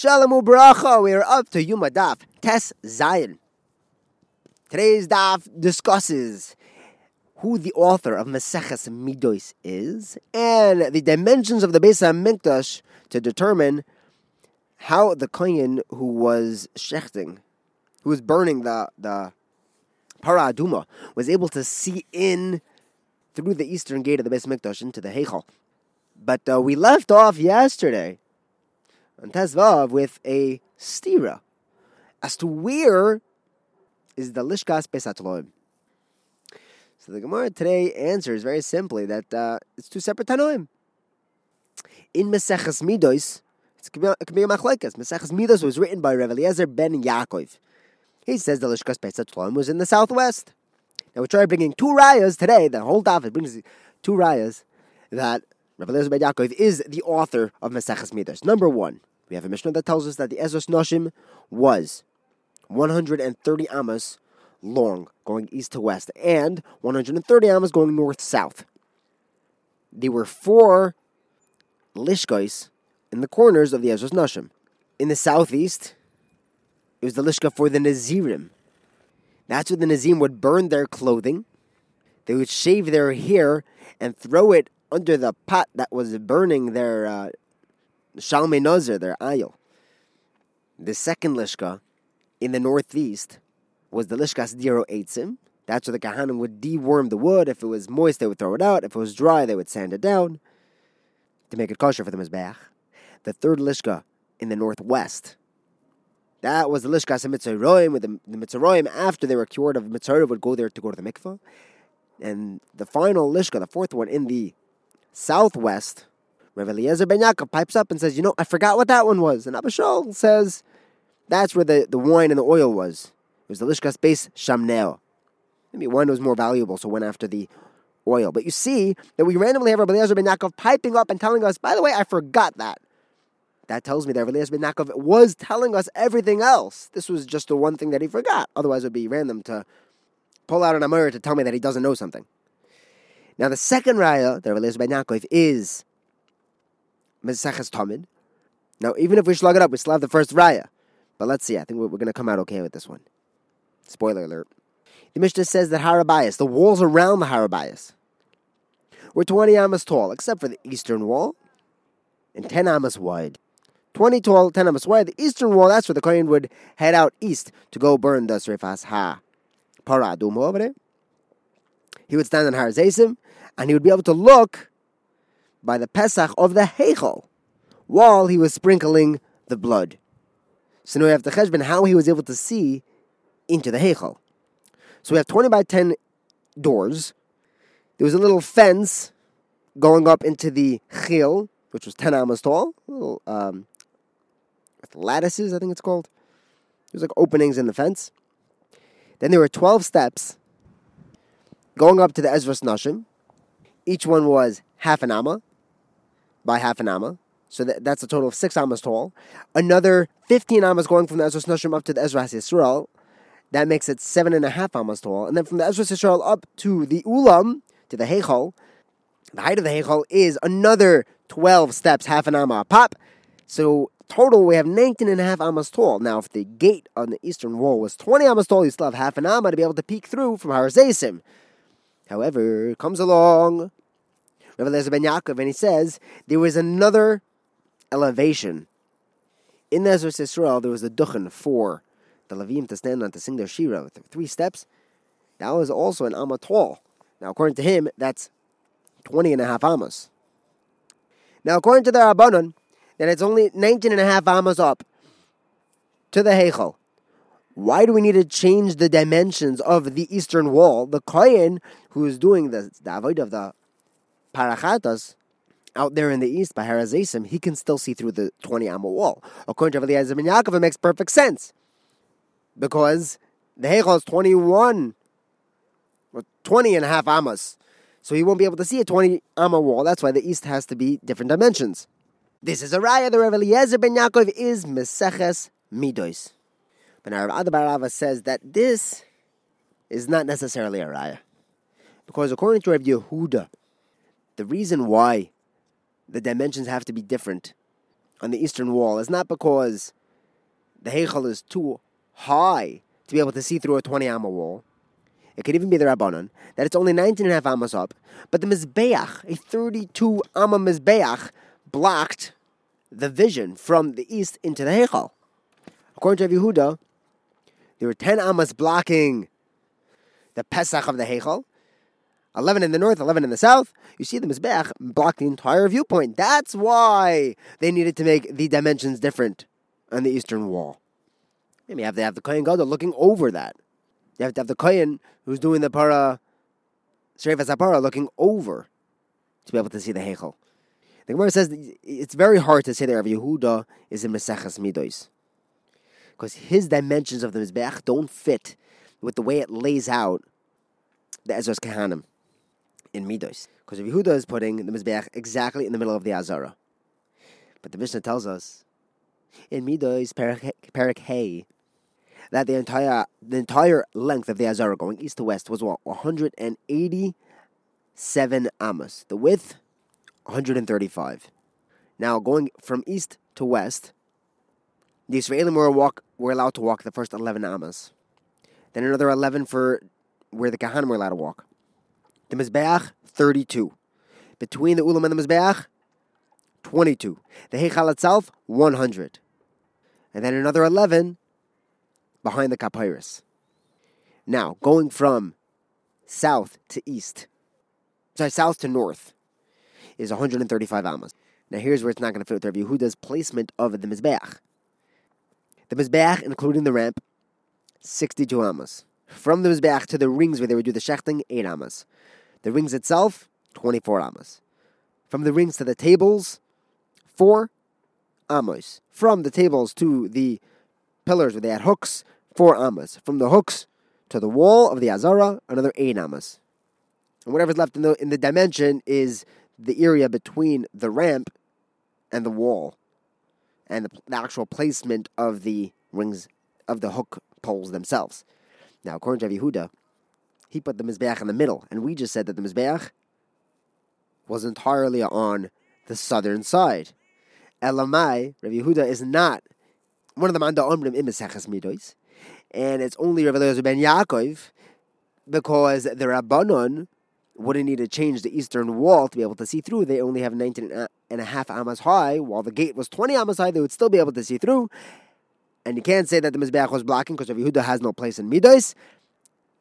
Shalom Ubracha, we are up to Yuma Daf, Tes Zayin. Today's Daf discusses who the author of Maseches Midos is and the dimensions of the Beis HaMikdash to determine how the Kohen who was shechting, who was burning the, the Para Aduma, was able to see in through the eastern gate of the Beis HaMikdash into the Heichal. But uh, we left off yesterday on Tezvav with a stira as to where is the Lishkas Pesatloim. So the Gemara today answers very simply that uh, it's two separate Tanoim. In Meseches Midos, it can be a machlekes. Meseches Midos was written by Rev Eliezer ben Yaakov. He says the Lishkas Pesatloim was in the southwest. Now we're try bringing two rayas today. The whole daf brings two rayas that Rabbi Eliezer ben Yaakov is the author of Meseches Midos. Number one, we have a Mishnah that tells us that the Ezras Noshim was 130 amas long, going east to west, and 130 amas going north south. There were four lishkais in the corners of the Ezras Noshim. In the southeast, it was the lishka for the Nazirim. That's where the Nazim would burn their clothing. They would shave their hair and throw it under the pot that was burning their uh, Shalmei Nazir, their ayil. The second lishka in the northeast was the lishkas diro eitzim. That's where the kahanim would deworm the wood. If it was moist, they would throw it out. If it was dry, they would sand it down to make it kosher for the mizbeach. The third lishka in the northwest. That was the lishkas of Metzoraim, with the, the Metzoraim after they were cured of Mitzrayim would go there to go to the mikvah. And the final lishka, the fourth one in the southwest, Rav Eliezer ben Yaakov pipes up and says, "You know, I forgot what that one was." And Abba Shaul says, "That's where the, the wine and the oil was. It was the lishkas Beis Shemanya. Maybe wine was more valuable, so went after the oil. But you see that we randomly have Rav Eliezer ben Yaakov piping up and telling us, "By the way, I forgot that." That tells me that Rav Eliezer ben Yaakov was telling us everything else. This was just the one thing that he forgot. Otherwise, it would be random to pull out an Amir to tell me that he doesn't know something. Now, the second raya that Rav Eliezer ben Yaakov is Meseches Tamid. Now, even if we slug it up, we still have the first raya. But let's see. I think we're, going to come out okay with this one. Spoiler alert. The Mishnah says that Har HaBayis, the walls around the Har HaBayis, were 20 amas tall, except for the eastern wall, and 10 amas wide. 20 tall, 10 amas wide. The eastern wall, that's where the Kohen would head out east to go burn the Srefas Ha. Paradum over there. He would stand on Har Zaysim, and he would be able to look by the Pesach of the Heichal while he was sprinkling the blood. So now we have the Cheshbon how he was able to see into the Heichal. So we have 20 by 10 doors. There was a little fence going up into the Chil, which was 10 amas tall, little um, with lattices, I think it's called. There's like openings in the fence. Then there were 12 steps going up to the Ezras Nashim. Each one was half an amma by half an amma. So that, that's a total of six amas tall. Another 15 amas going from the Ezra Nashim up to the Ezra Yisrael. That makes it seven and a half amas tall. And then from the Ezra Yisrael up to the Ulam, to the Heichal, the height of the Heichal is another 12 steps, half an amma pop. So total, we have 19 and a half amas tall. Now, if the gate on the eastern wall was 20 amas tall, you still have half an amma to be able to peek through from Har Zaysim. However, comes along Eliezer ben Yaakov, and he says there was another elevation. In the Ezra Yisrael, there was a duchen for the Levim to stand on to sing their shira with three steps. That was also an amma tall. Now, according to him, that's 20 and a half amas. Now, according to the Rabbanon, that it's only 19 and a half amas up to the Heichel. Why do we need to change the dimensions of the eastern wall? The Kohen who is doing the, the avoid of the Parachatas, out there in the east by Harazesim, he can still see through the 20 amma wall. According to Eliezer ben Yaakov, it makes perfect sense. Because the Heichal is 21, or 20 and a half amas. So he won't be able to see a 20 amma wall. That's why the east has to be different dimensions. This is a raya. The Rav Eliezer ben Yaakov is Meseches Midos. But now Rav Adda bar Ahava says that this is not necessarily a raya. Because according to Rav Yehuda, the reason why the dimensions have to be different on the eastern wall is not because the Heichal is too high to be able to see through a 20 amma wall. It could even be the Rabbanon, that it's only 19 and a half amas up, but the Mizbeach, a 32 amma Mizbeach, blocked the vision from the east into the Heichal. According to Yehuda, there were 10 amas blocking the Pesach of the Heichal, 11 in the north, 11 in the south. You see the Mizbeach block the entire viewpoint. That's why they needed to make the dimensions different on the eastern wall. Maybe you have to have the Kohen Gadol looking over that. You have to have the Kohen who's doing the para, Shrevas Apara, looking over to be able to see the Heichal. The Gemara says it's very hard to say that Rav Yehuda is in Meseches Midos. Because his dimensions of the Mizbeach don't fit with the way it lays out the Ezra's Kahanim in Midos. Because Yehuda is putting the Mizbeach exactly in the middle of the Azara. But the Mishnah tells us in Midos Perak Hay that the entire the entire length of the Azara going east to west was what 187 amos. The width 135. Now going from east to west, the Israelim were walk were allowed to walk the first 11 amos. Then another 11 for where the Kahanim were allowed to walk. The Mizbeach 32. Between the Ulam and the Mizbeach 22. The Heichal itself 100. And then another 11 behind the Kapores. Now, going from south to east, sorry, south to north, is 135 amas. Now, here's where it's not going to fit with Rav Yehuda's placement of the Mizbeach. The Mizbeach, including the ramp, 62 amas. From the Mizbeach to the rings where they would do the shechting, 8 amas. The rings itself, 24 amas. From the rings to the tables, 4 amos. From the tables to the pillars where they had hooks, four amas. From the hooks to the wall of the Azara, another eight amas. And whatever's left in the in the dimension is the area between the ramp and the wall, and the, the actual placement of the rings of the hook poles themselves. Now, according to Yehuda, he put the mizbeach in the middle, and we just said that the mizbeach was entirely on the southern side. Elamai, Rabbi Yehuda is not one of the Manda Omrim in Meseches Midos, and it's only Rabbi Eliezer ben Yaakov because the Rabbanon wouldn't need to change the eastern wall to be able to see through. They only have 19 and a half amas high, while the gate was 20 amas high, they would still be able to see through. And you can't say that the Mizbeach was blocking because Rabbi Yehuda has no place in Midos.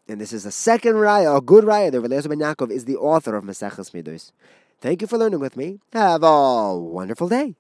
And this is a second raya, a good raya. The Rabbi ben Yaakov is the author of Meseches Midos. Thank you for learning with me. Have a wonderful day.